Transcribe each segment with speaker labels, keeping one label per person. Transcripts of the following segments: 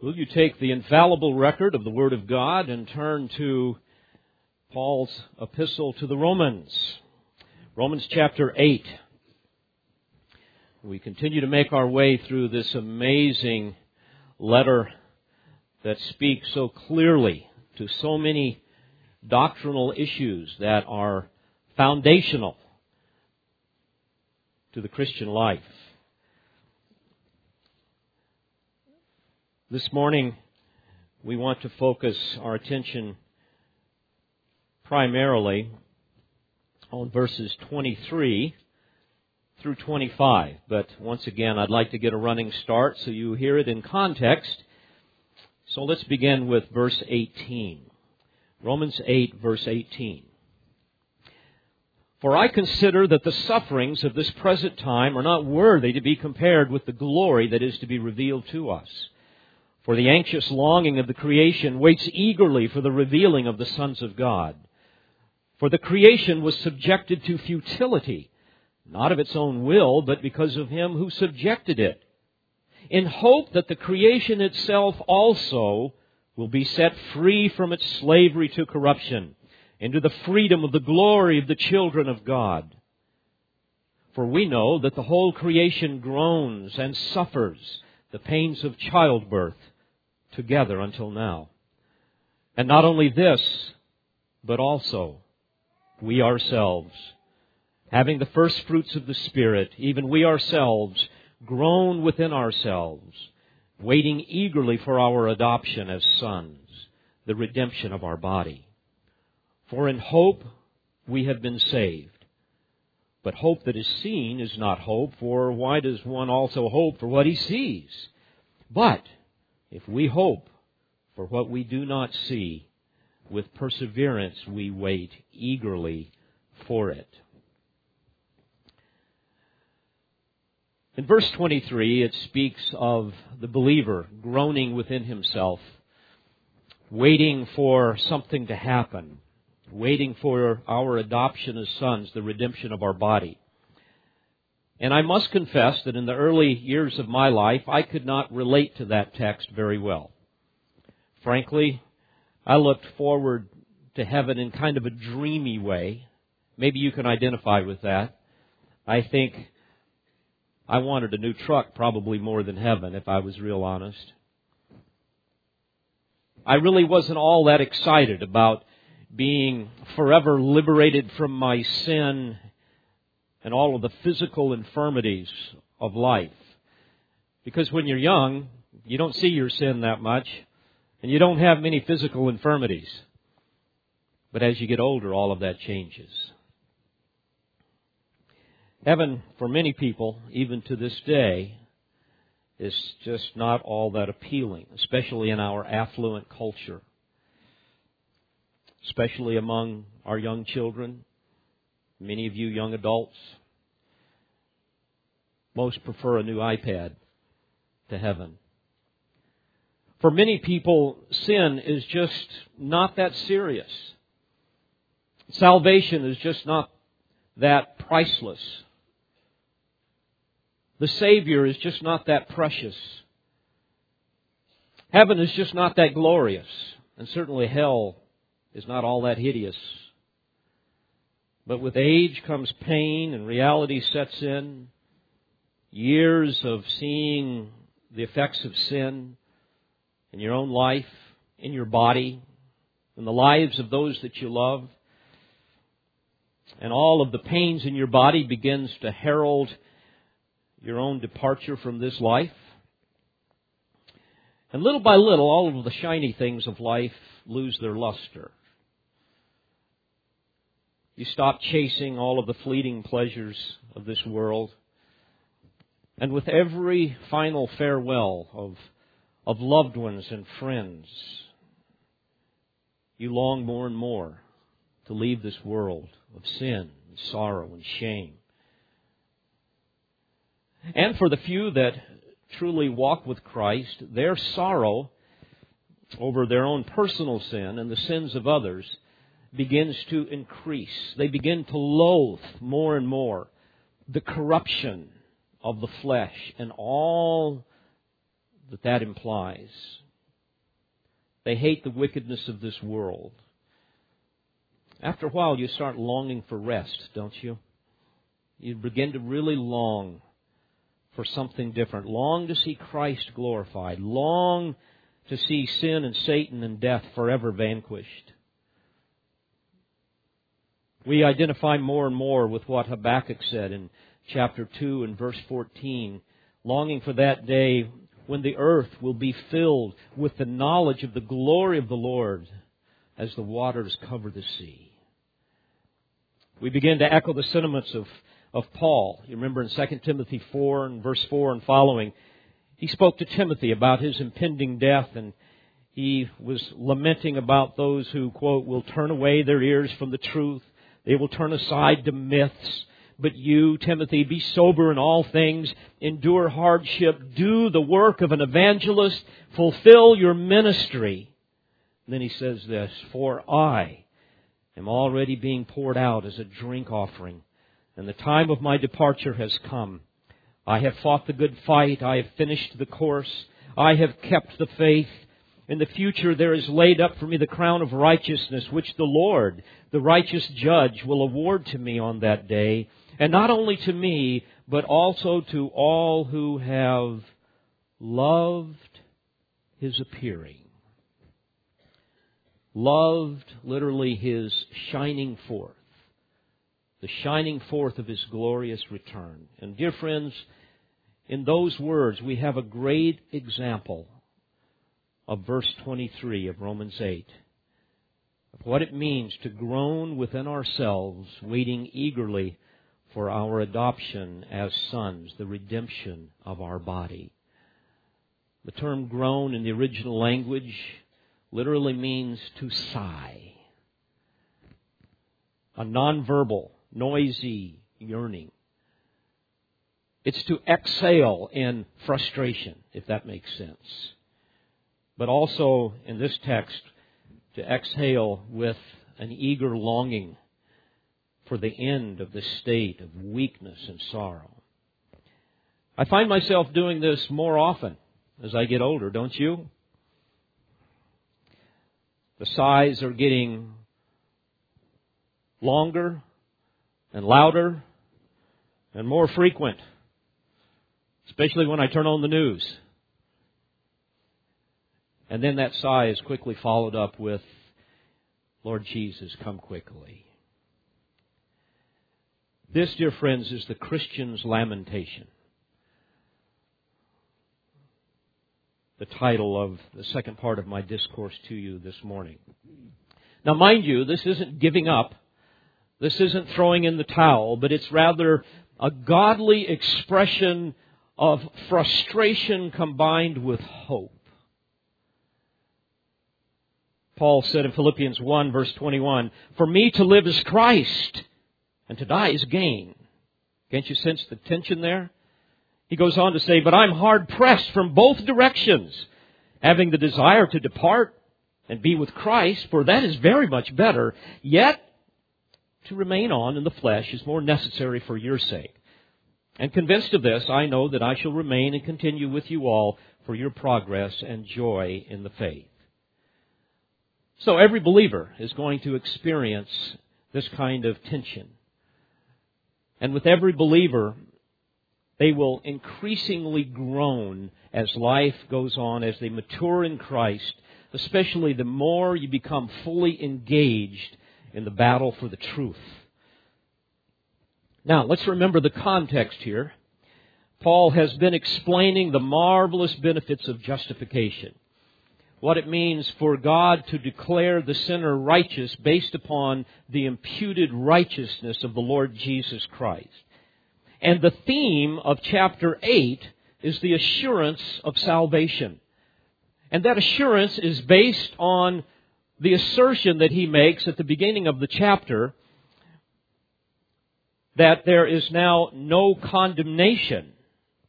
Speaker 1: Will you take the infallible record of the Word of God and turn to Paul's epistle to the Romans? Romans chapter 8. We continue to make our way through this amazing letter that speaks so clearly to so many doctrinal issues that are foundational to the Christian life. This morning, we want to focus our attention primarily on verses 23 through 25. But once again, I'd like to get a running start so you hear it in context. So let's begin with verse 18. Romans 8, verse 18. For I consider that the sufferings of this present time are not worthy to be compared with the glory that is to be revealed to us. For the anxious longing of the creation waits eagerly for the revealing of the sons of God. For the creation was subjected to futility, not of its own will, but because of him who subjected it, in hope that the creation itself also will be set free from its slavery to corruption into the freedom of the glory of the children of God. For we know that the whole creation groans and suffers the pains of childbirth together until now. And not only this, but also we ourselves, having the first fruits of the Spirit, even we ourselves, groan within ourselves, waiting eagerly for our adoption as sons, the redemption of our body. For in hope we have been saved. But hope that is seen is not hope, for why does one also hope for what he sees? But if we hope for what we do not see, with perseverance we wait eagerly for it. In verse 23, it speaks of the believer groaning within himself, waiting for something to happen, waiting for our adoption as sons, the redemption of our body. And I must confess that in the early years of my life, I could not relate to that text very well. Frankly, I looked forward to heaven in kind of a dreamy way. Maybe you can identify with that. I think I wanted a new truck probably more than heaven, if I was real honest. I really wasn't all that excited about being forever liberated from my sin and all of the physical infirmities of life. Because when you're young, you don't see your sin that much, and you don't have many physical infirmities. But as you get older, all of that changes. Heaven, for many people, even to this day, is just not all that appealing, especially in our affluent culture, especially among our young children Many of you young adults, most prefer a new iPad to heaven. For many people, sin is just not that serious. Salvation is just not that priceless. The Savior is just not that precious. Heaven is just not that glorious. And certainly hell is not all that hideous. But with age comes pain and reality sets in. Years of seeing the effects of sin in your own life, in your body, in the lives of those that you love. And all of the pains in your body begins to herald your own departure from this life. And little by little, all of the shiny things of life lose their luster. You stop chasing all of the fleeting pleasures of this world. And with every final farewell of, of loved ones and friends, you long more and more to leave this world of sin and sorrow and shame. And for the few that truly walk with Christ, their sorrow over their own personal sin and the sins of others begins to increase. They begin to loathe more and more the corruption of the flesh and all that that implies. They hate the wickedness of this world. After a while, you start longing for rest, don't you? You begin to really long for something different. Long to see Christ glorified. Long to see sin and Satan and death forever vanquished. We identify more and more with what Habakkuk said in chapter 2 and verse 14, longing for that day when the earth will be filled with the knowledge of the glory of the Lord as the waters cover the sea. We begin to echo the sentiments of, of Paul. You remember in 2 Timothy 4 and verse 4 and following, he spoke to Timothy about his impending death and he was lamenting about those who, quote, will turn away their ears from the truth. They will turn aside to myths but you, Timothy, be sober in all things, endure hardship, do the work of an evangelist, fulfill your ministry. And then he says this, For I am already being poured out as a drink offering, and the time of my departure has come. I have fought the good fight, I have finished the course, I have kept the faith. In the future there is laid up for me the crown of righteousness, which the Lord, the righteous judge, will award to me on that day and not only to me, but also to all who have loved his appearing. Loved, literally, his shining forth. The shining forth of his glorious return. And dear friends, in those words, we have a great example of verse 23 of Romans 8 of what it means to groan within ourselves, waiting eagerly for our adoption as sons, the redemption of our body. The term groan in the original language literally means to sigh. A nonverbal, noisy yearning. It's to exhale in frustration, if that makes sense. But also in this text, to exhale with an eager longing for the end of this state of weakness and sorrow. I find myself doing this more often as I get older, don't you? The sighs are getting longer and louder and more frequent, especially when I turn on the news. And then that sigh is quickly followed up with, Lord Jesus, come quickly. This, dear friends, is the Christian's lamentation. The title of the second part of my discourse to you this morning. Now, mind you, this isn't giving up. This isn't throwing in the towel, but it's rather a godly expression of frustration combined with hope. Paul said in Philippians 1 verse 21, For me to live is Christ and to die is gain. Can't you sense the tension there? He goes on to say, But I'm hard pressed from both directions, having the desire to depart and be with Christ, for that is very much better. Yet, to remain on in the flesh is more necessary for your sake. And convinced of this, I know that I shall remain and continue with you all for your progress and joy in the faith. So every believer is going to experience this kind of tension. And with every believer, they will increasingly groan as life goes on, as they mature in Christ, especially the more you become fully engaged in the battle for the truth. Now, let's remember the context here. Paul has been explaining the marvelous benefits of justification what it means for God to declare the sinner righteous based upon the imputed righteousness of the Lord Jesus Christ. And the theme of chapter 8 is the assurance of salvation. And that assurance is based on the assertion that he makes at the beginning of the chapter that there is now no condemnation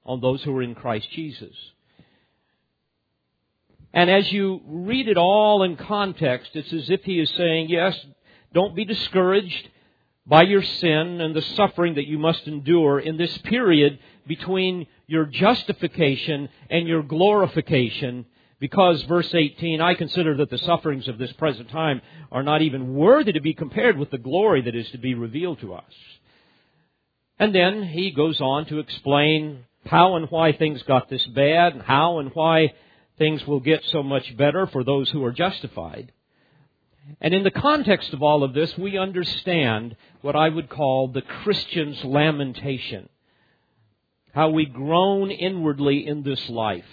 Speaker 1: on those who are in Christ Jesus. And as you read it all in context, it's as if he is saying, yes, don't be discouraged by your sin and the suffering that you must endure in this period between your justification and your glorification because verse 18, I consider that the sufferings of this present time are not even worthy to be compared with the glory that is to be revealed to us. And then he goes on to explain how and why things got this bad, and how and why things will get so much better for those who are justified. And in the context of all of this, we understand what I would call the Christian's lamentation. How we groan inwardly in this life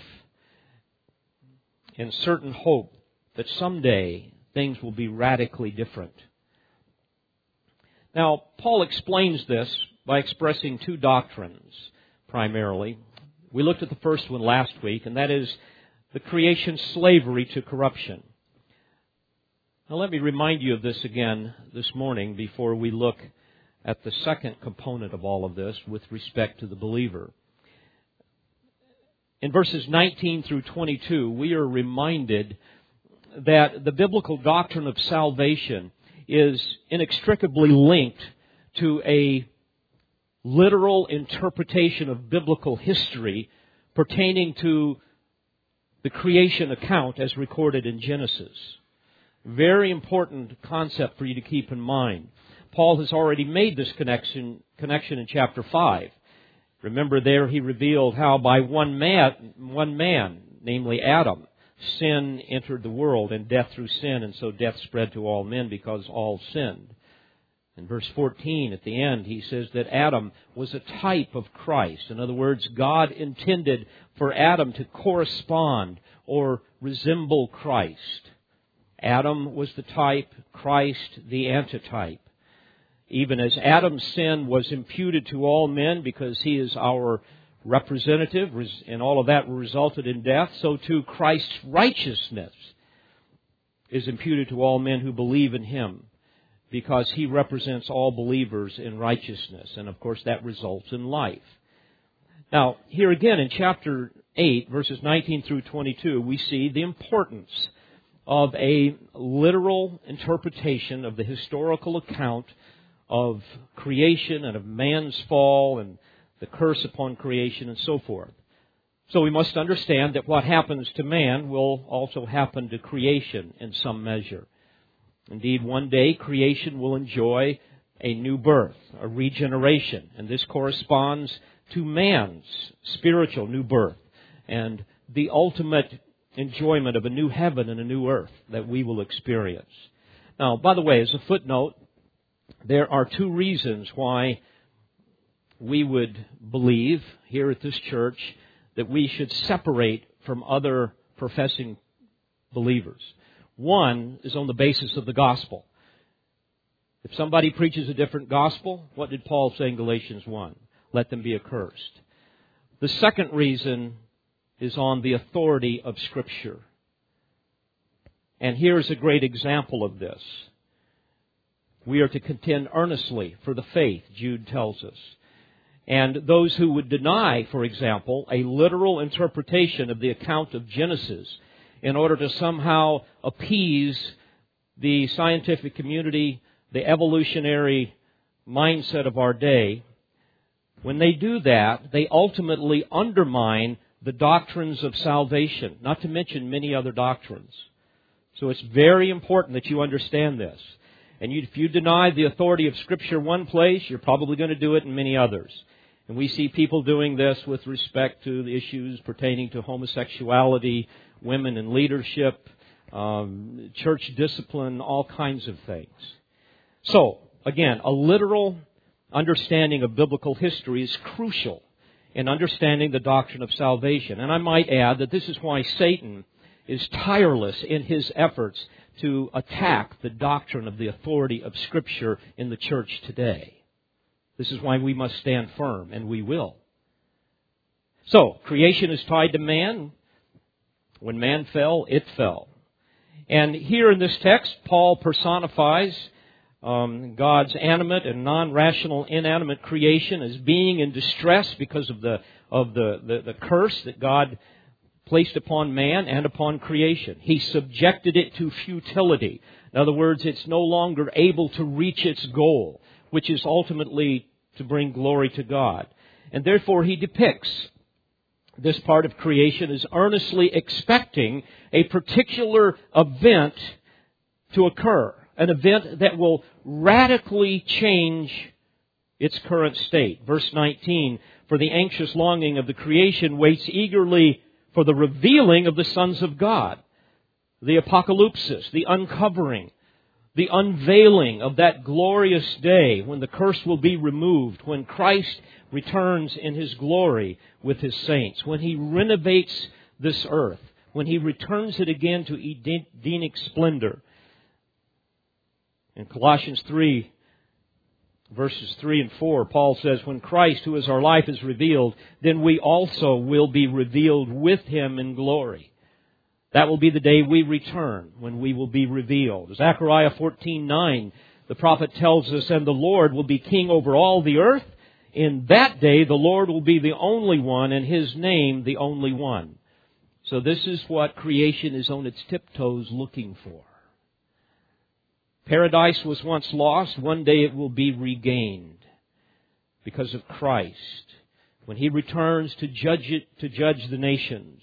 Speaker 1: in certain hope that someday things will be radically different. Now, Paul explains this by expressing two doctrines primarily. We looked at the first one last week, and that is the creation slavery to corruption. Now, let me remind you of this again this morning before we look at the second component of all of this with respect to the believer. In verses 19 through 22, we are reminded that the biblical doctrine of salvation is inextricably linked to a literal interpretation of biblical history pertaining to the creation account as recorded in Genesis. Very important concept for you to keep in mind. Paul has already made this connection, connection in chapter 5. Remember there he revealed how by one man, one man, namely Adam, sin entered the world and death through sin, and so death spread to all men because all sinned. In verse 14 at the end, he says that Adam was a type of Christ. In other words, God intended for Adam to correspond or resemble Christ. Adam was the type, Christ the antitype. Even as Adam's sin was imputed to all men because he is our representative, and all of that resulted in death, so too Christ's righteousness is imputed to all men who believe in him because he represents all believers in righteousness. And of course, that results in life. Now, here again in chapter 8, verses 19 through 22, we see the importance of a literal interpretation of the historical account of creation and of man's fall and the curse upon creation and so forth. So we must understand that what happens to man will also happen to creation in some measure. Indeed, one day creation will enjoy a new birth, a regeneration, and this corresponds to man's spiritual new birth and the ultimate enjoyment of a new heaven and a new earth that we will experience. Now, by the way, as a footnote, there are two reasons why we would believe here at this church that we should separate from other professing believers. One is on the basis of the gospel. If somebody preaches a different gospel, what did Paul say in Galatians 1? Let them be accursed. The second reason is on the authority of Scripture. And here's a great example of this. We are to contend earnestly for the faith, Jude tells us. And those who would deny, for example, a literal interpretation of the account of Genesis in order to somehow appease the scientific community, the evolutionary mindset of our day, when they do that, they ultimately undermine the doctrines of salvation, not to mention many other doctrines. So it's very important that you understand this. And if you deny the authority of Scripture one place, you're probably going to do it in many others. And we see people doing this with respect to the issues pertaining to homosexuality, women in leadership, um, church discipline, all kinds of things. So, again, a literal understanding of biblical history is crucial in understanding the doctrine of salvation. And I might add that this is why Satan is tireless in his efforts to attack the doctrine of the authority of Scripture in the church today. This is why we must stand firm, and we will. So, creation is tied to man. When man fell, it fell. And here in this text, Paul personifies um, God's animate and non-rational inanimate creation as being in distress because of the of the, the, the curse that God placed upon man and upon creation. He subjected it to futility. In other words, it's no longer able to reach its goal, which is ultimately to bring glory to God. And therefore he depicts this part of creation is earnestly expecting a particular event to occur. An event that will radically change its current state. Verse 19, for the anxious longing of the creation waits eagerly for the revealing of the sons of God. The apocalypsis, the uncovering, the unveiling of that glorious day when the curse will be removed, when Christ returns in his glory with his saints, when he renovates this earth, when he returns it again to Edenic splendor. In Colossians 3, verses 3 and 4, Paul says, When Christ, who is our life, is revealed, then we also will be revealed with him in glory. That will be the day we return, when we will be revealed. Zechariah 14:9, the prophet tells us, and the Lord will be king over all the earth. In that day, the Lord will be the only one, and his name the only one. So this is what creation is on its tiptoes looking for. Paradise was once lost. One day it will be regained because of Christ. When he returns to judge it, to judge the nations,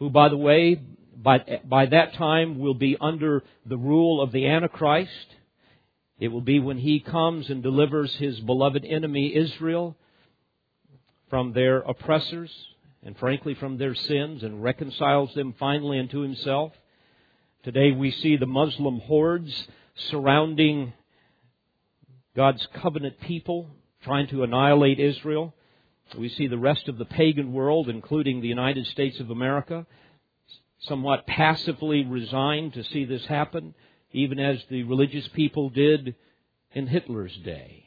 Speaker 1: who, by the way, by, by that time will be under the rule of the Antichrist. It will be when he comes and delivers his beloved enemy Israel from their oppressors and frankly from their sins and reconciles them finally unto himself. Today we see the Muslim hordes surrounding God's covenant people, trying to annihilate Israel. We see the rest of the pagan world, including the United States of America, somewhat passively resigned to see this happen, even as the religious people did in Hitler's day.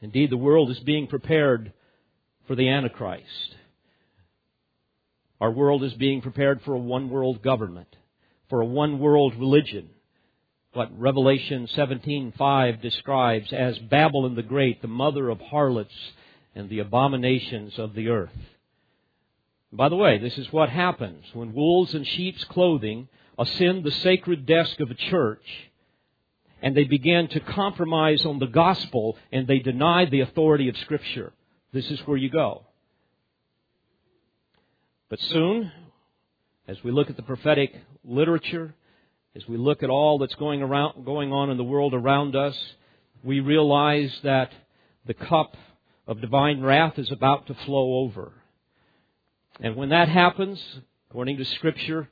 Speaker 1: Indeed, the world is being prepared for the Antichrist. Our world is being prepared for a one world government, for a one world religion. What Revelation 17:5 describes as Babylon the Great, the mother of harlots and the abominations of the earth. By the way, this is what happens when wolves in sheep's clothing ascend the sacred desk of a church and they begin to compromise on the gospel and they deny the authority of Scripture. This is where you go. But soon, as we look at the prophetic literature, as we look at all that's going around, going on in the world around us, we realize that the cup of divine wrath is about to flow over. And when that happens, according to Scripture,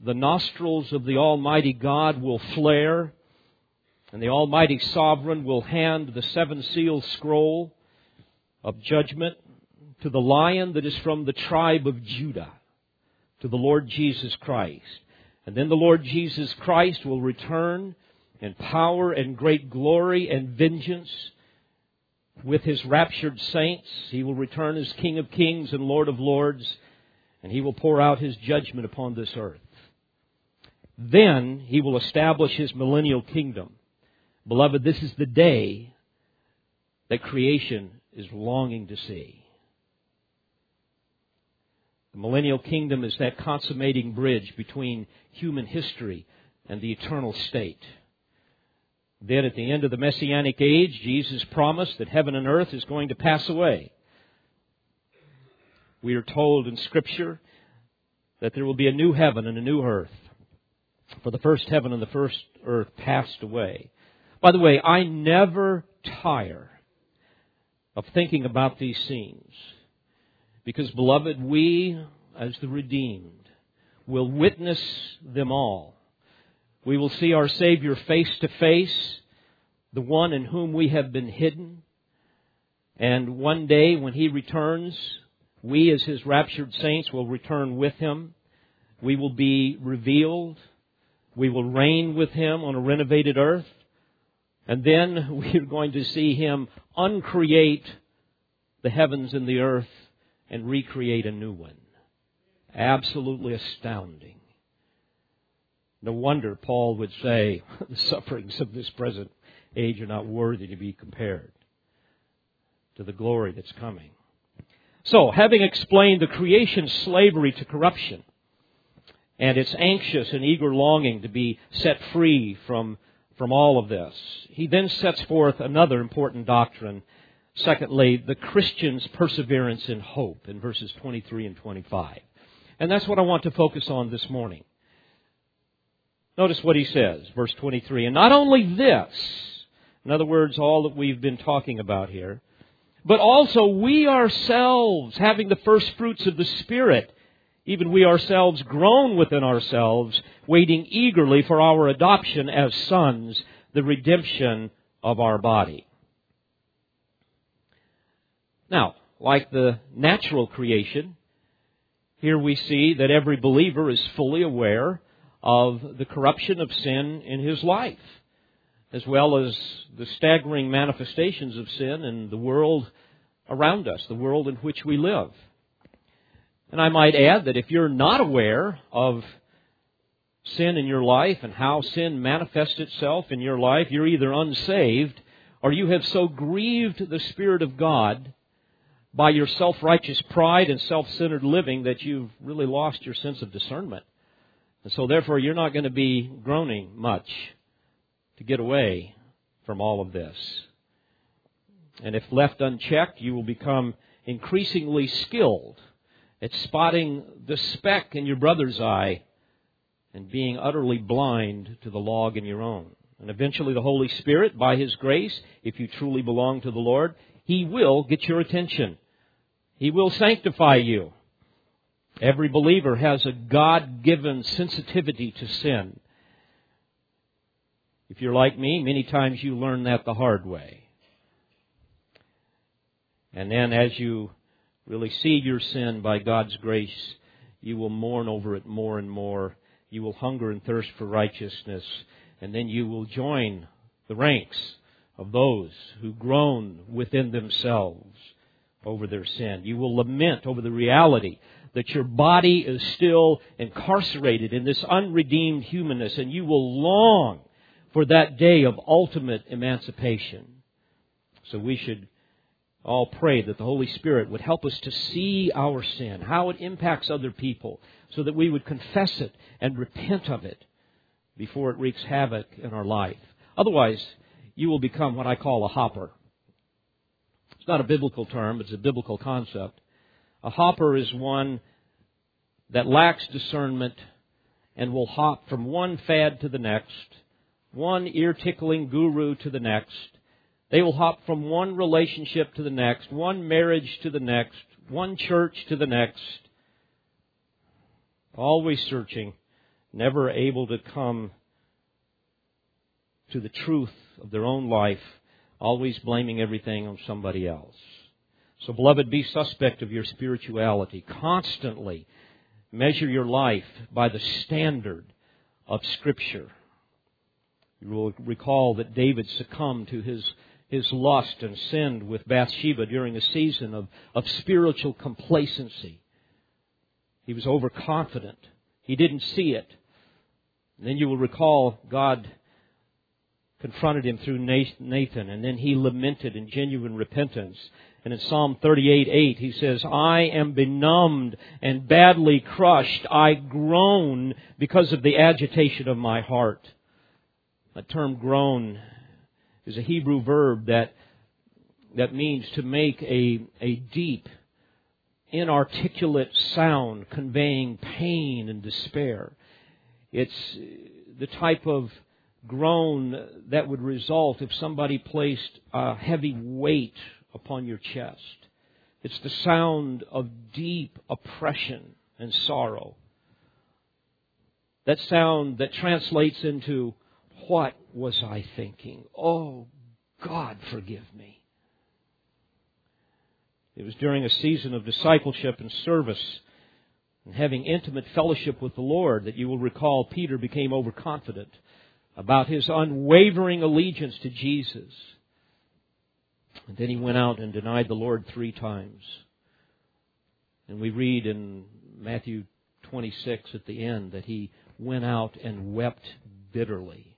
Speaker 1: the nostrils of the Almighty God will flare, and the Almighty Sovereign will hand the seven seal scroll of judgment to the lion that is from the tribe of Judah, to the Lord Jesus Christ. And then the Lord Jesus Christ will return in power and great glory and vengeance with his raptured saints. He will return as King of kings and Lord of lords, and he will pour out his judgment upon this earth. Then he will establish his millennial kingdom. Beloved, this is the day that creation is longing to see. The millennial kingdom is that consummating bridge between human history and the eternal state. Then at the end of the Messianic age, Jesus promised that heaven and earth is going to pass away. We are told in Scripture that there will be a new heaven and a new earth. For the first heaven and the first earth passed away. By the way, I never tire of thinking about these scenes. Because, beloved, we, as the redeemed, will witness them all we will see our Savior face to face, the one in whom we have been hidden. And one day when He returns, we as His raptured saints will return with Him. We will be revealed. We will reign with Him on a renovated earth. And then we are going to see Him uncreate the heavens and the earth and recreate a new one. Absolutely astounding. No wonder Paul would say the sufferings of this present age are not worthy to be compared to the glory that's coming. So, having explained the creation's slavery to corruption and its anxious and eager longing to be set free from, from all of this, he then sets forth another important doctrine Secondly, the Christian's perseverance in hope in verses 23 and 25. And that's what I want to focus on this morning. Notice what he says, verse 23. And not only this, in other words, all that we've been talking about here, but also we ourselves, having the first fruits of the Spirit, even we ourselves groan within ourselves, waiting eagerly for our adoption as sons, the redemption of our body. Now, like the natural creation, here we see that every believer is fully aware of the corruption of sin in his life, as well as the staggering manifestations of sin in the world around us, the world in which we live. And I might add that if you're not aware of sin in your life and how sin manifests itself in your life, you're either unsaved or you have so grieved the Spirit of God by your self righteous pride and self centered living that you've really lost your sense of discernment. And so, therefore, you're not going to be groaning much to get away from all of this. And if left unchecked, you will become increasingly skilled at spotting the speck in your brother's eye and being utterly blind to the log in your own. And eventually, the Holy Spirit, by His grace, if you truly belong to the Lord, He will get your attention. He will sanctify you. Every believer has a God given sensitivity to sin. If you're like me, many times you learn that the hard way. And then as you really see your sin by God's grace, you will mourn over it more and more. You will hunger and thirst for righteousness. And then you will join the ranks of those who groan within themselves over their sin. You will lament over the reality that your body is still incarcerated in this unredeemed humanness, and you will long for that day of ultimate emancipation. So we should all pray that the Holy Spirit would help us to see our sin, how it impacts other people, so that we would confess it and repent of it before it wreaks havoc in our life. Otherwise, you will become what I call a hopper. It's not a biblical term, it's a biblical concept. A hopper is one that lacks discernment and will hop from one fad to the next, one ear tickling guru to the next. They will hop from one relationship to the next, one marriage to the next, one church to the next, always searching, never able to come to the truth of their own life always blaming everything on somebody else. So, beloved, be suspect of your spirituality. Constantly measure your life by the standard of Scripture. You will recall that David succumbed to his, his lust and sinned with Bathsheba during a season of, of spiritual complacency. He was overconfident. He didn't see it. And then you will recall God confronted him through Nathan, and then he lamented in genuine repentance. And in Psalm 38 8, he says, I am benumbed and badly crushed. I groan because of the agitation of my heart. The term groan is a Hebrew verb that, that means to make a, a deep, inarticulate sound conveying pain and despair. It's the type of groan that would result if somebody placed a heavy weight upon your chest. It's the sound of deep oppression and sorrow. That sound that translates into, What was I thinking? Oh, God, forgive me. It was during a season of discipleship and service and having intimate fellowship with the Lord that you will recall Peter became overconfident about his unwavering allegiance to Jesus. And then he went out and denied the Lord three times. And we read in Matthew 26 at the end that he went out and wept bitterly.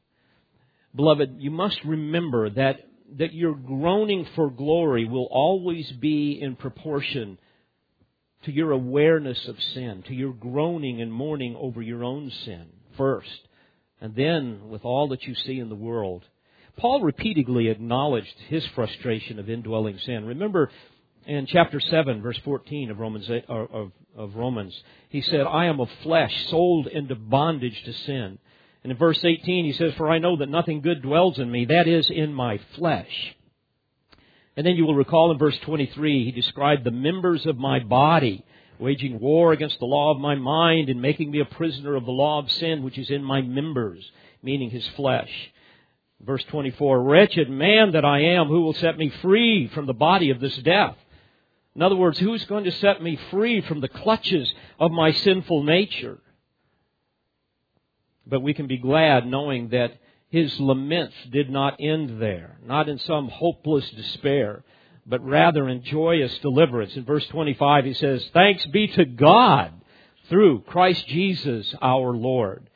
Speaker 1: Beloved, you must remember that, that your groaning for glory will always be in proportion to your awareness of sin, to your groaning and mourning over your own sin first and then with all that you see in the world. Paul repeatedly acknowledged his frustration of indwelling sin. Remember in chapter 7, verse 14 of Romans, uh, of, of Romans, he said, I am of flesh, sold into bondage to sin. And in verse 18, he says, For I know that nothing good dwells in me, that is, in my flesh. And then you will recall in verse 23, he described the members of my body waging war against the law of my mind and making me a prisoner of the law of sin which is in my members, meaning his flesh. Verse 24, Wretched man that I am, who will set me free from the body of this death? In other words, who's going to set me free from the clutches of my sinful nature? But we can be glad knowing that his laments did not end there, not in some hopeless despair, but rather in joyous deliverance. In verse 25 he says, Thanks be to God through Christ Jesus our Lord.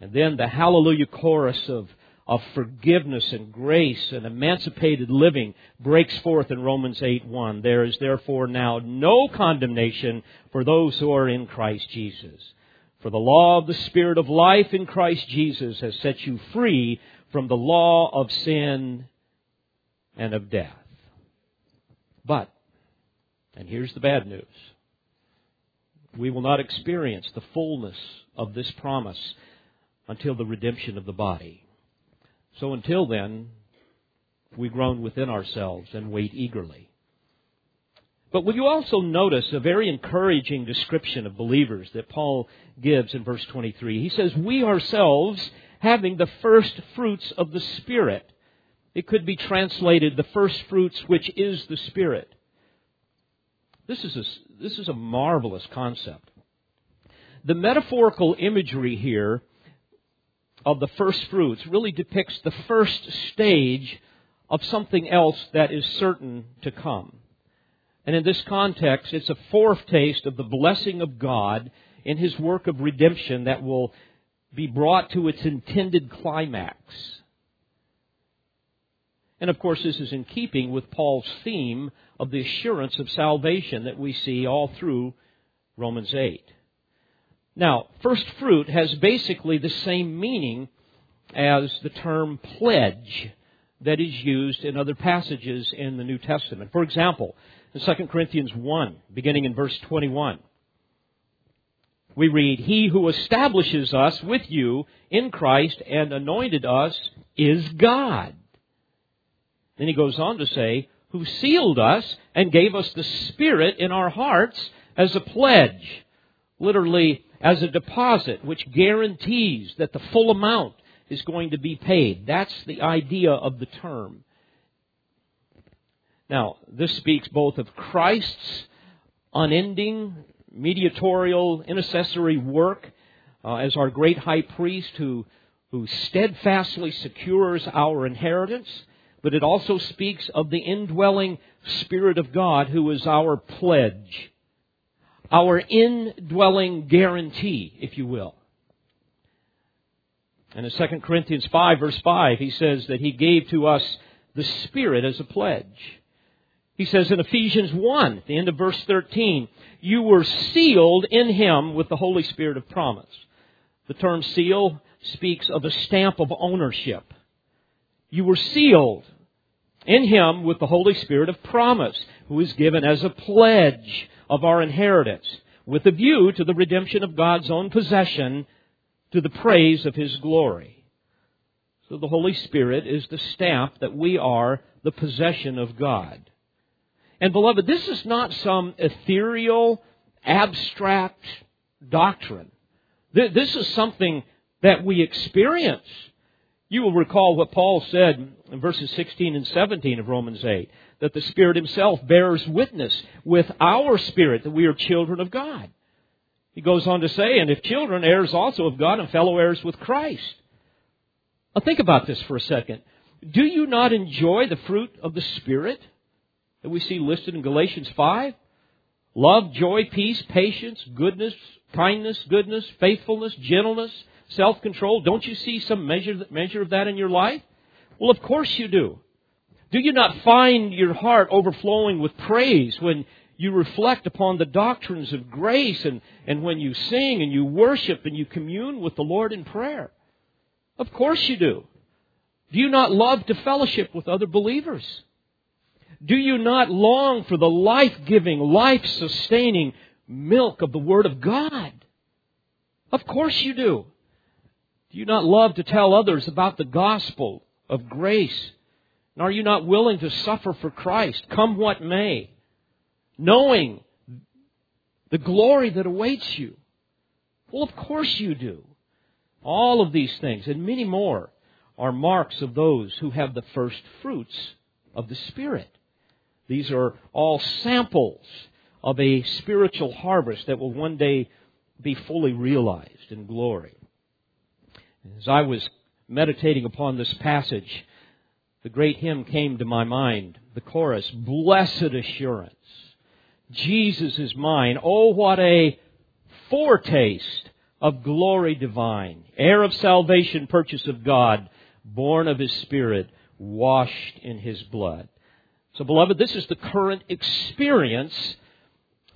Speaker 1: And then the hallelujah chorus of of forgiveness and grace and emancipated living breaks forth in Romans 8:1. There is therefore now no condemnation for those who are in Christ Jesus. For the law of the Spirit of life in Christ Jesus has set you free from the law of sin and of death. But, and here's the bad news, we will not experience the fullness of this promise until the redemption of the body. So until then, we groan within ourselves and wait eagerly. But will you also notice a very encouraging description of believers that Paul gives in verse 23? He says, We ourselves, having the first fruits of the Spirit. It could be translated, the first fruits, which is the Spirit. This is a, this is a marvelous concept. The metaphorical imagery here of the first fruits really depicts the first stage of something else that is certain to come. And in this context, it's a foretaste of the blessing of God in His work of redemption that will be brought to its intended climax. And of course, this is in keeping with Paul's theme of the assurance of salvation that we see all through Romans 8. Now, first fruit has basically the same meaning as the term pledge that is used in other passages in the New Testament. For example, in 2 Corinthians 1, beginning in verse 21, we read, He who establishes us with you in Christ and anointed us is God. Then he goes on to say, Who sealed us and gave us the Spirit in our hearts as a pledge. Literally, as a deposit which guarantees that the full amount is going to be paid. That's the idea of the term. Now, this speaks both of Christ's unending mediatorial intercessory work uh, as our great high priest who, who steadfastly secures our inheritance, but it also speaks of the indwelling Spirit of God who is our pledge our indwelling guarantee, if you will. And in 2 Corinthians 5, verse 5, he says that he gave to us the Spirit as a pledge. He says in Ephesians 1, at the end of verse 13, you were sealed in him with the Holy Spirit of promise. The term seal speaks of a stamp of ownership. You were sealed in him with the Holy Spirit of promise, who is given as a pledge of our inheritance, with a view to the redemption of God's own possession to the praise of His glory. So the Holy Spirit is the stamp that we are the possession of God. And beloved, this is not some ethereal, abstract doctrine. This is something that we experience. You will recall what Paul said in verses 16 and 17 of Romans 8 that the Spirit Himself bears witness with our spirit that we are children of God. He goes on to say, and if children, heirs also of God and fellow heirs with Christ. Now think about this for a second. Do you not enjoy the fruit of the Spirit that we see listed in Galatians 5? Love, joy, peace, patience, goodness, kindness, goodness, faithfulness, gentleness, self-control. Don't you see some measure, measure of that in your life? Well, of course you do. Do you not find your heart overflowing with praise when you reflect upon the doctrines of grace and, and when you sing and you worship and you commune with the Lord in prayer? Of course you do. Do you not love to fellowship with other believers? Do you not long for the life-giving, life-sustaining milk of the Word of God? Of course you do. Do you not love to tell others about the gospel of grace? And are you not willing to suffer for Christ, come what may, knowing the glory that awaits you? Well, of course you do. All of these things and many more are marks of those who have the first fruits of the Spirit. These are all samples of a spiritual harvest that will one day be fully realized in glory. As I was meditating upon this passage, the great hymn came to my mind, the chorus, Blessed Assurance. Jesus is mine. Oh, what a foretaste of glory divine. Heir of salvation, purchase of God, born of His Spirit, washed in His blood. So, beloved, this is the current experience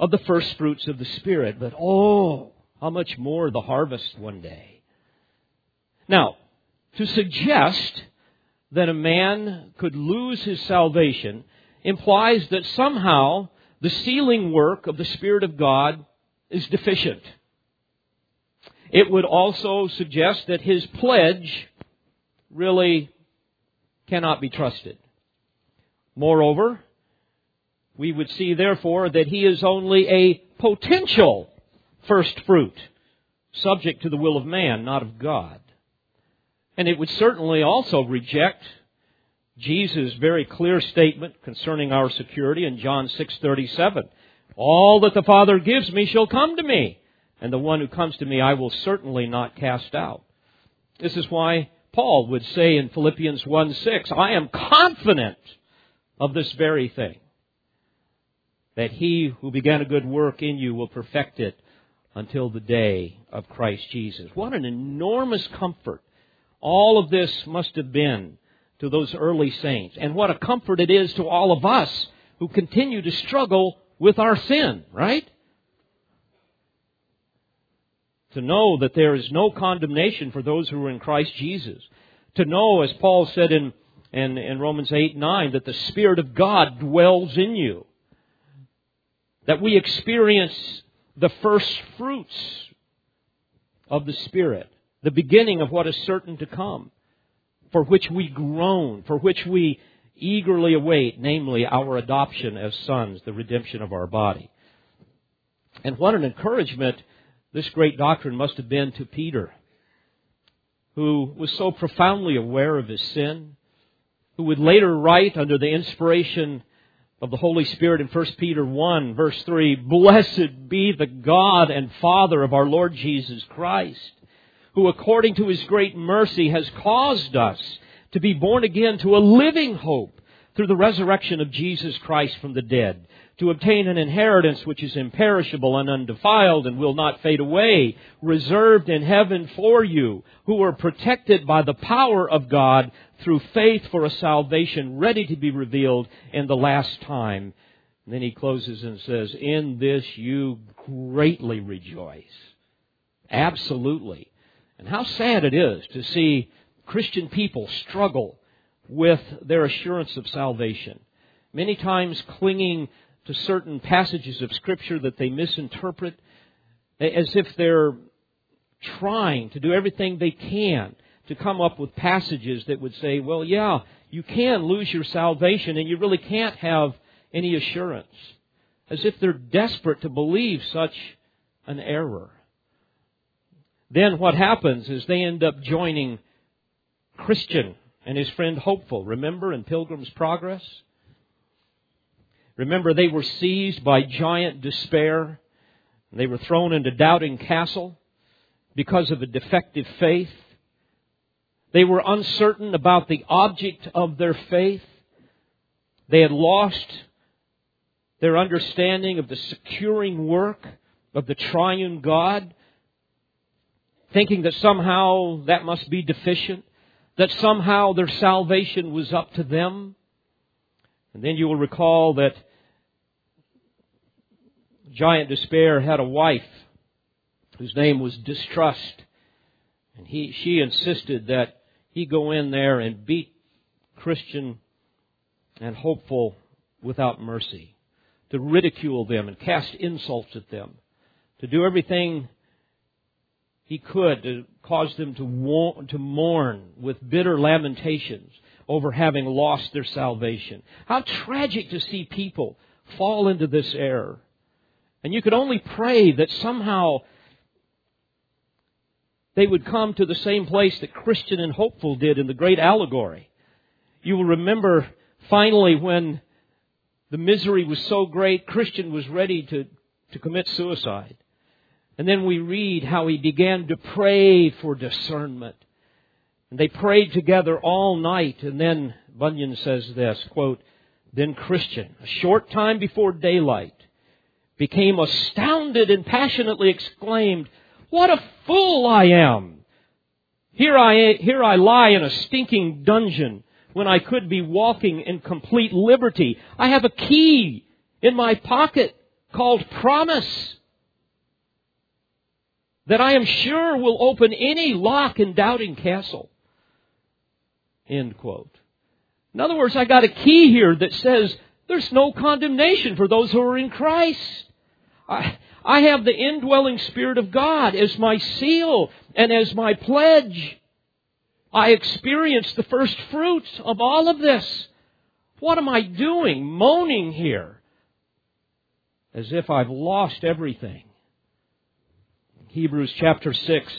Speaker 1: of the first fruits of the Spirit. But oh, how much more the harvest one day. Now, to suggest that a man could lose his salvation implies that somehow the sealing work of the Spirit of God is deficient. It would also suggest that his pledge really cannot be trusted. Moreover, we would see therefore that he is only a potential first fruit, subject to the will of man, not of God. And it would certainly also reject Jesus' very clear statement concerning our security in John 6:37. All that the Father gives me shall come to me, and the one who comes to me I will certainly not cast out. This is why Paul would say in Philippians 1:6, I am confident of this very thing, that he who began a good work in you will perfect it until the day of Christ Jesus. What an enormous comfort all of this must have been to those early saints. And what a comfort it is to all of us who continue to struggle with our sin, right? To know that there is no condemnation for those who are in Christ Jesus. To know, as Paul said in, in, in Romans 8 9, that the Spirit of God dwells in you. That we experience the first fruits of the Spirit, the beginning of what is certain to come, for which we groan, for which we eagerly await, namely our adoption as sons, the redemption of our body. And what an encouragement this great doctrine must have been to Peter, who was so profoundly aware of his sin, who would later write under the inspiration of the Holy Spirit in 1 Peter 1 verse 3, Blessed be the God and Father of our Lord Jesus Christ, who according to His great mercy has caused us to be born again to a living hope through the resurrection of Jesus Christ from the dead, to obtain an inheritance which is imperishable and undefiled and will not fade away, reserved in heaven for you, who are protected by the power of God through faith for a salvation ready to be revealed in the last time. And then he closes and says, In this you greatly rejoice. Absolutely. And how sad it is to see Christian people struggle with their assurance of salvation. Many times clinging to certain passages of Scripture that they misinterpret as if they're trying to do everything they can to come up with passages that would say, well, yeah, you can lose your salvation and you really can't have any assurance. As if they're desperate to believe such an error. Then what happens is they end up joining Christian and his friend Hopeful. Remember in Pilgrim's Progress? Remember they were seized by giant despair. They were thrown into Doubting Castle because of a defective faith. They were uncertain about the object of their faith. They had lost their understanding of the securing work of the triune God, thinking that somehow that must be deficient that somehow their salvation was up to them. And then you will recall that Giant Despair had a wife whose name was Distrust. And he, she insisted that he go in there and beat Christian and hopeful without mercy, to ridicule them and cast insults at them, to do everything he could to cause them to, to mourn with bitter lamentations over having lost their salvation. How tragic to see people fall into this error. And you could only pray that somehow they would come to the same place that Christian and Hopeful did in the great allegory. You will remember finally when the misery was so great, Christian was ready to, to commit suicide. And then we read how he began to pray for discernment. And they prayed together all night. And then Bunyan says this, quote, Then Christian, a short time before daylight, became astounded and passionately exclaimed, What a fool I am! Here I, here I lie in a stinking dungeon when I could be walking in complete liberty. I have a key in my pocket called promise that I am sure will open any lock in Doubting Castle. End quote. In other words, I got a key here that says there's no condemnation for those who are in Christ. I, I have the indwelling Spirit of God as my seal and as my pledge. I experience the first fruits of all of this. What am I doing? Moaning here. As if I've lost everything. Hebrews chapter 6,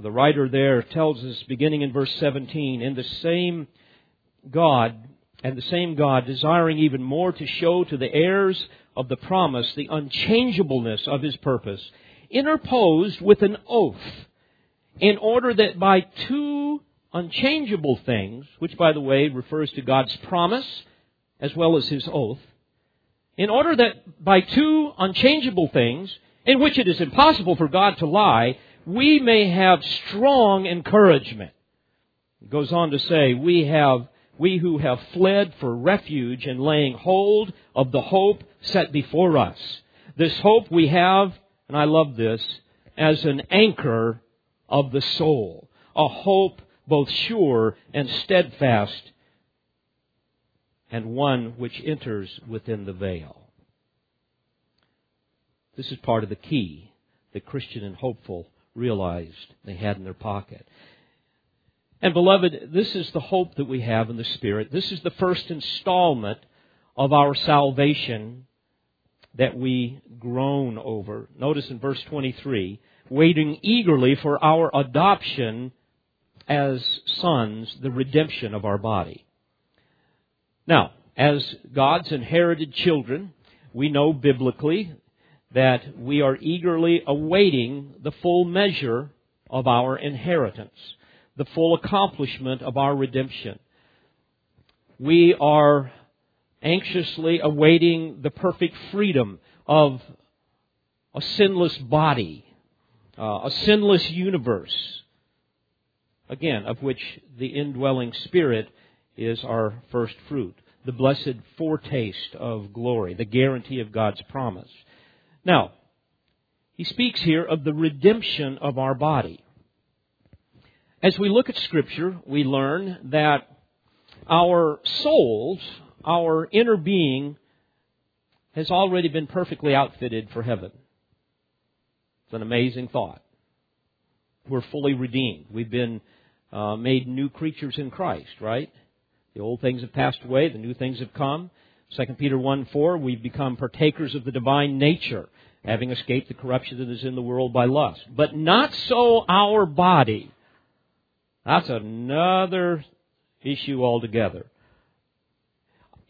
Speaker 1: the writer there tells us, beginning in verse 17, in the same God, and the same God, desiring even more to show to the heirs of the promise the unchangeableness of his purpose, interposed with an oath, in order that by two unchangeable things, which by the way refers to God's promise as well as his oath, in order that by two unchangeable things, in which it is impossible for God to lie, we may have strong encouragement. It goes on to say, we have, we who have fled for refuge and laying hold of the hope set before us. This hope we have, and I love this, as an anchor of the soul. A hope both sure and steadfast, and one which enters within the veil. This is part of the key that Christian and hopeful realized they had in their pocket. And beloved, this is the hope that we have in the Spirit. This is the first installment of our salvation that we groan over. Notice in verse 23, waiting eagerly for our adoption as sons, the redemption of our body. Now, as God's inherited children, we know biblically that we are eagerly awaiting the full measure of our inheritance, the full accomplishment of our redemption. We are anxiously awaiting the perfect freedom of a sinless body, uh, a sinless universe, again, of which the indwelling Spirit is our first fruit, the blessed foretaste of glory, the guarantee of God's promise. Now, he speaks here of the redemption of our body. As we look at Scripture, we learn that our souls, our inner being, has already been perfectly outfitted for heaven. It's an amazing thought. We're fully redeemed. We've been uh, made new creatures in Christ, right? The old things have passed away, the new things have come. 2 Peter 1 4, we've become partakers of the divine nature having escaped the corruption that is in the world by lust. But not so our body. That's another issue altogether.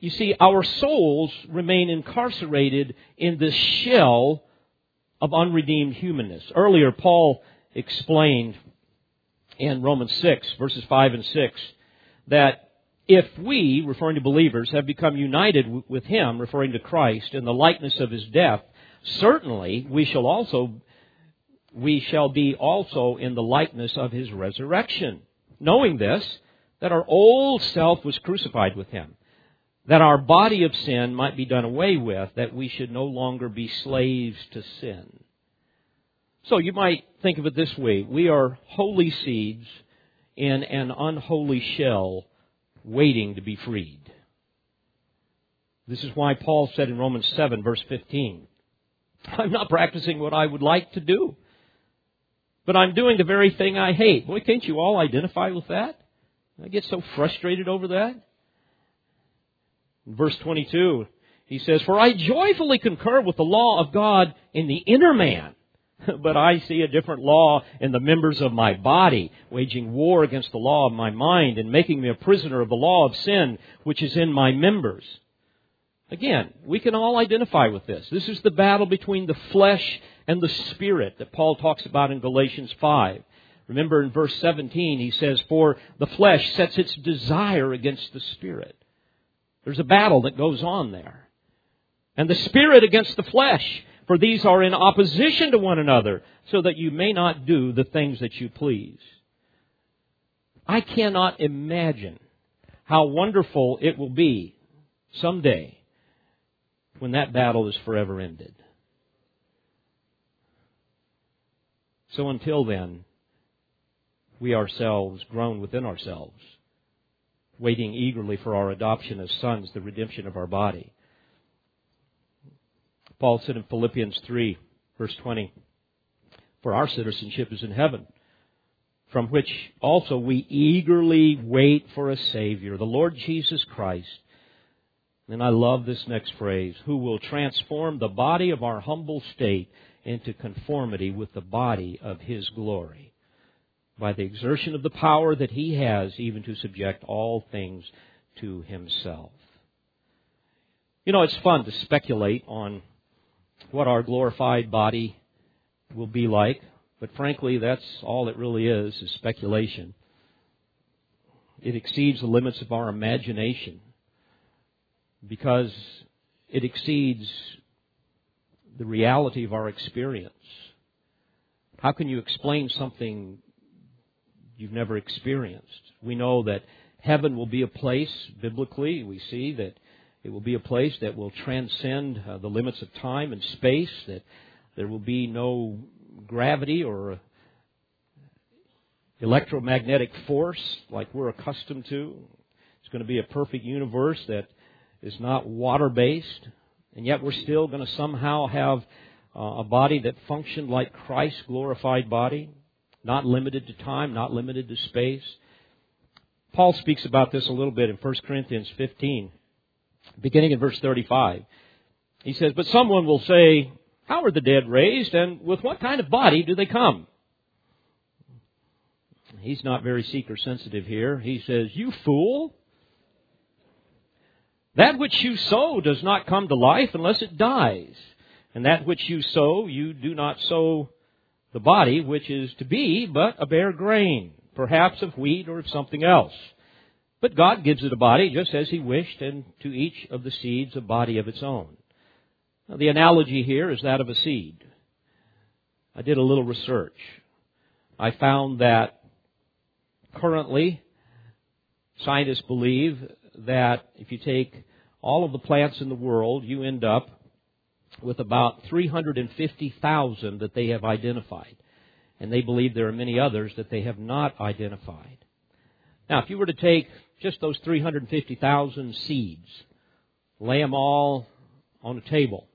Speaker 1: You see, our souls remain incarcerated in this shell of unredeemed humanness. Earlier, Paul explained in Romans 6, verses 5 and 6, that if we, referring to believers, have become united with him, referring to Christ, in the likeness of his death, certainly we shall also we shall be also in the likeness of his resurrection. Knowing this, that our old self was crucified with him, that our body of sin might be done away with, that we should no longer be slaves to sin. So you might think of it this way. We are holy seeds in an unholy shell waiting to be freed. This is why Paul said in Romans 7, verse 15, I'm not practicing what I would like to do, but I'm doing the very thing I hate. Boy, can't you all identify with that? I get so frustrated over that. In verse 22, he says, For I joyfully concur with the law of God in the inner man, but I see a different law in the members of my body, waging war against the law of my mind and making me a prisoner of the law of sin which is in my members. Again, we can all identify with this. This is the battle between the flesh and the spirit that Paul talks about in Galatians 5. Remember in verse 17, he says, For the flesh sets its desire against the spirit. There's a battle that goes on there. And the spirit against the flesh, for these are in opposition to one another, so that you may not do the things that you please. I cannot imagine how wonderful it will be someday when that battle is forever ended. So until then, we ourselves groan within ourselves, waiting eagerly for our adoption as sons, the redemption of our body. Paul said in Philippians 3, verse 20, For our citizenship is in heaven, from which also we eagerly wait for a Savior, the Lord Jesus Christ and I love this next phrase, who will transform the body of our humble state into conformity with the body of His glory by the exertion of the power that He has even to subject all things to Himself. You know, it's fun to speculate on what our glorified body will be like, but frankly, that's all it really is, is speculation. It exceeds the limits of our imagination because it exceeds the reality of our experience. How can you explain something you've never experienced? We know that heaven will be a place, biblically, we see that it will be a place that will transcend uh, the limits of time and space, that there will be no gravity or electromagnetic force like we're accustomed to. It's going to be a perfect universe that is not water based, and yet we're still going to somehow have uh, a body that functioned like Christ's glorified body, not limited to time, not limited to space. Paul speaks about this a little bit in 1 Corinthians 15, beginning in verse 35. He says, But someone will say, How are the dead raised, and with what kind of body do they come? He's not very seeker sensitive here. He says, You fool! That which you sow does not come to life unless it dies. And that which you sow, you do not sow the body which is to be, but a bare grain, perhaps of wheat or of something else. But God gives it a body just as He wished, and to each of the seeds a body of its own. Now, the analogy here is that of a seed. I did a little research. I found that currently scientists believe that if you take all of the plants in the world, you end up with about 350,000 that they have identified. And they believe there are many others that they have not identified. Now, if you were to take just those 350,000 seeds, lay them all on a table,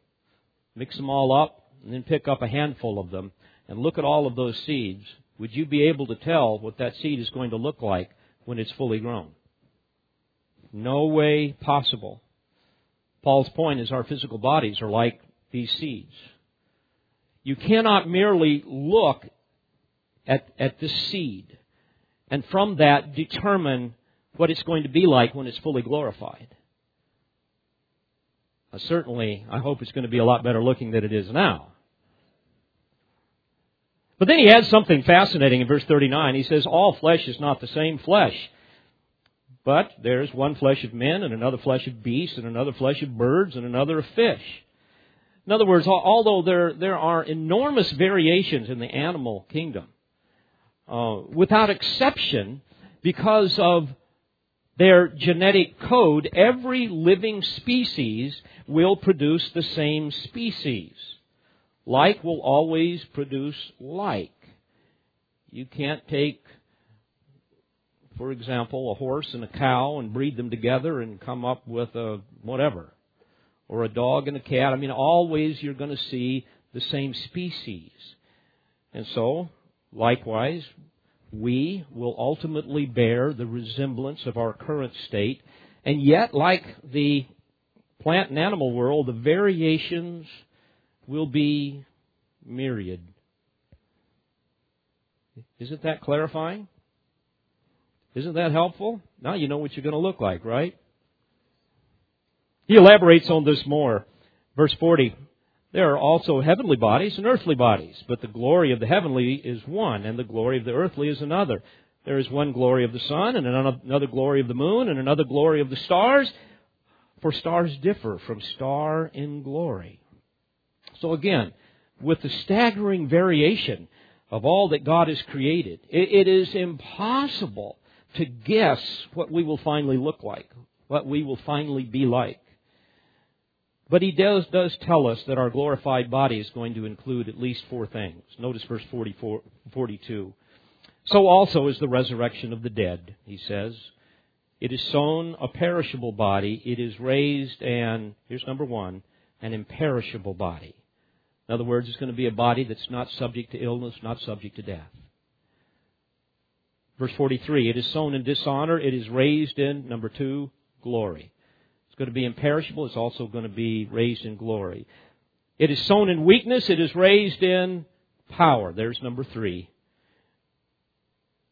Speaker 1: mix them all up, and then pick up a handful of them, and look at all of those seeds, would you be able to tell what that seed is going to look like when it's fully grown? No way possible. Paul's point is our physical bodies are like these seeds. You cannot merely look at, at this seed and from that determine what it's going to be like when it's fully glorified. Uh, certainly, I hope it's going to be a lot better looking than it is now. But then he adds something fascinating in verse 39. He says, All flesh is not the same flesh. But there's one flesh of men, and another flesh of beasts, and another flesh of birds, and another of fish. In other words, although there, there are enormous variations in the animal kingdom, uh, without exception, because of their genetic code, every living species will produce the same species. Like will always produce like. You can't take for example, a horse and a cow and breed them together and come up with a whatever. Or a dog and a cat. I mean, always you're going to see the same species. And so, likewise, we will ultimately bear the resemblance of our current state. And yet, like the plant and animal world, the variations will be myriad. Isn't that clarifying? Isn't that helpful? Now you know what you're going to look like, right? He elaborates on this more. Verse 40. There are also heavenly bodies and earthly bodies, but the glory of the heavenly is one, and the glory of the earthly is another. There is one glory of the sun, and another glory of the moon, and another glory of the stars, for stars differ from star in glory. So again, with the staggering variation of all that God has created, it is impossible to guess what we will finally look like, what we will finally be like. But he does, does tell us that our glorified body is going to include at least four things. Notice verse 44, 42. So also is the resurrection of the dead, he says. It is sown a perishable body. It is raised and, here's number one, an imperishable body. In other words, it's going to be a body that's not subject to illness, not subject to death. Verse 43, it is sown in dishonor. It is raised in, number two, glory. It's going to be imperishable. It's also going to be raised in glory. It is sown in weakness. It is raised in power. There's number three.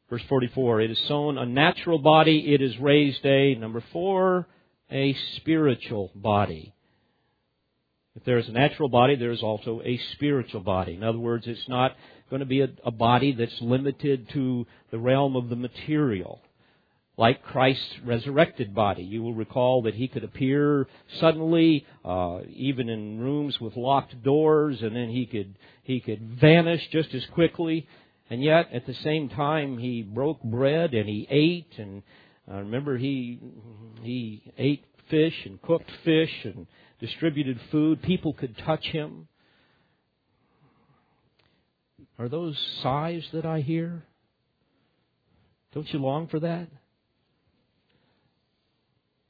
Speaker 1: Verse 44, it is sown a natural body. It is raised a, number four, a spiritual body. If there is a natural body, there is also a spiritual body. In other words, it's not going to be a, a body that's limited to the realm of the material like Christ's resurrected body. You will recall that he could appear suddenly, uh, even in rooms with locked doors, and then he could he could vanish just as quickly. And yet, at the same time, he broke bread and he ate. And uh, remember, he he ate fish and cooked fish and distributed food. People could touch him. Are those sighs that I hear? Don't you long for that?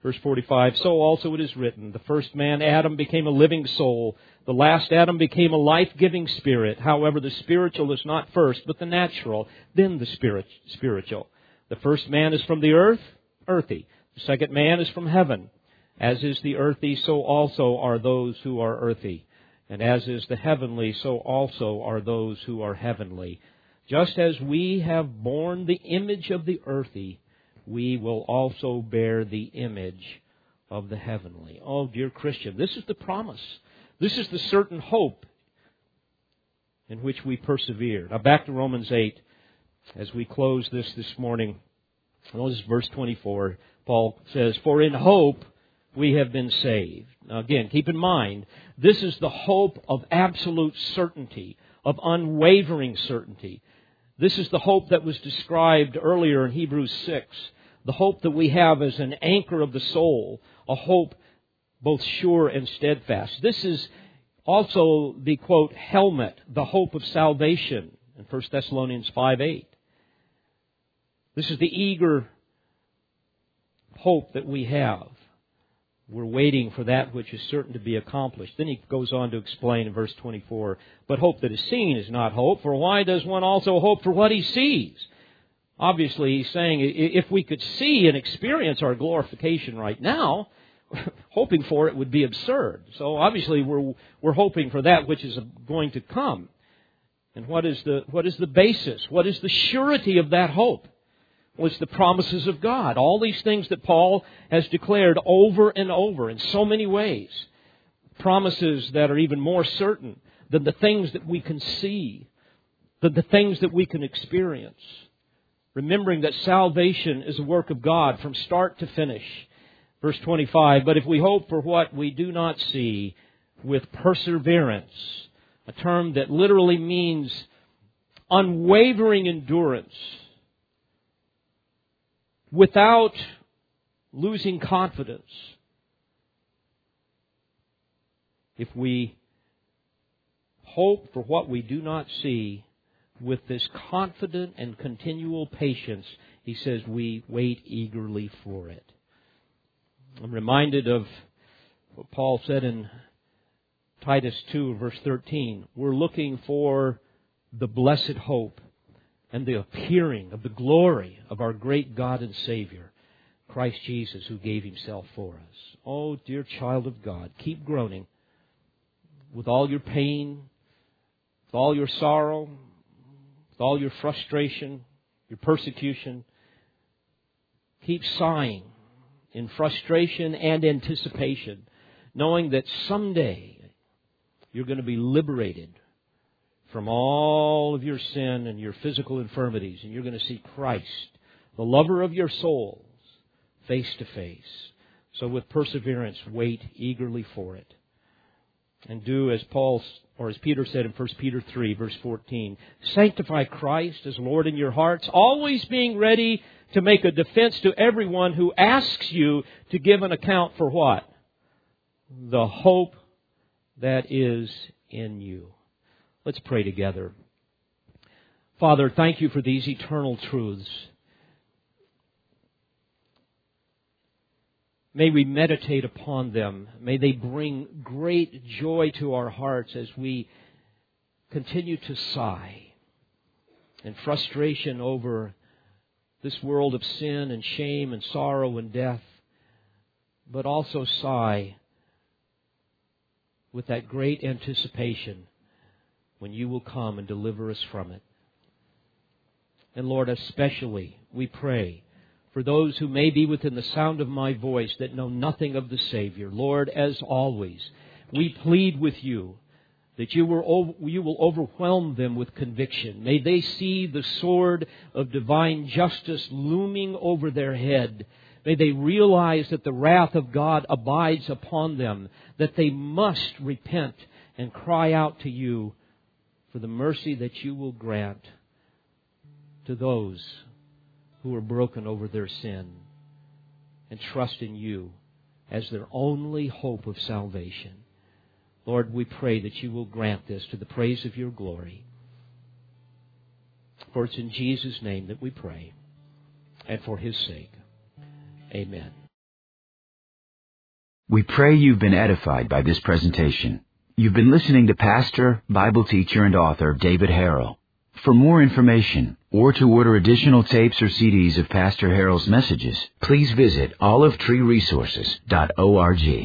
Speaker 1: Verse 45, so also it is written, the first man, Adam, became a living soul. The last Adam became a life-giving spirit. However, the spiritual is not first, but the natural, then the spirit, spiritual. The first man is from the earth, earthy. The second man is from heaven. As is the earthy, so also are those who are earthy. And as is the heavenly, so also are those who are heavenly. Just as we have borne the image of the earthy, we will also bear the image of the heavenly. Oh, dear Christian, this is the promise. This is the certain hope in which we persevere. Now, back to Romans 8 as we close this this morning. Notice verse 24. Paul says, For in hope we have been saved. Now, again, keep in mind, this is the hope of absolute certainty, of unwavering certainty. This is the hope that was described earlier in Hebrews 6. The hope that we have as an anchor of the soul, a hope both sure and steadfast. This is also the quote, helmet, the hope of salvation in 1 Thessalonians 5 8. This is the eager hope that we have. We're waiting for that which is certain to be accomplished. Then he goes on to explain in verse 24, but hope that is seen is not hope, for why does one also hope for what he sees? Obviously, he's saying if we could see and experience our glorification right now, hoping for it would be absurd. So obviously, we're, we're hoping for that which is going to come. And what is the, what is the basis? What is the surety of that hope? Was the promises of God. All these things that Paul has declared over and over in so many ways. Promises that are even more certain than the things that we can see, than the things that we can experience. Remembering that salvation is a work of God from start to finish. Verse 25, but if we hope for what we do not see with perseverance, a term that literally means unwavering endurance, without losing confidence. If we hope for what we do not see with this confident and continual patience he says we wait eagerly for it. I'm reminded of what Paul said in Titus 2, verse 13. We're looking for the blessed hope and the appearing of the glory of our great God and Savior, Christ Jesus, who gave himself for us. Oh, dear child of God, keep groaning with all your pain, with all your sorrow, with all your frustration, your persecution. Keep sighing in frustration and anticipation, knowing that someday you're going to be liberated from all of your sin and your physical infirmities, and you're going to see Christ, the lover of your souls, face to face. So with perseverance, wait eagerly for it. And do as Paul or as Peter said in 1 Peter 3 verse 14, sanctify Christ as Lord in your hearts, always being ready to make a defense to everyone who asks you to give an account for what? The hope that is in you. Let's pray together. Father, thank you for these eternal truths. May we meditate upon them. May they bring great joy to our hearts as we continue to sigh in frustration over this world of sin and shame and sorrow and death, but also sigh with that great anticipation when you will come and deliver us from it. And Lord, especially we pray for those who may be within the sound of my voice that know nothing of the Savior. Lord, as always, we plead with you that you will, you will overwhelm them with conviction. May they see the sword of divine justice looming over their head. May they realize that the wrath of God abides upon them, that they must repent and cry out to you for the mercy that you will grant to those who are broken over their sin and trust in you as their only hope of salvation. Lord, we pray that you will grant this to the praise of your glory. For it's in Jesus' name that we pray, and for his sake. Amen.
Speaker 2: We pray you've been edified by this presentation. You've been listening to Pastor, Bible teacher, and author David Harrell. For more information, or to order additional tapes or CDs of Pastor Harrell's messages, please visit olivetreeresources.org.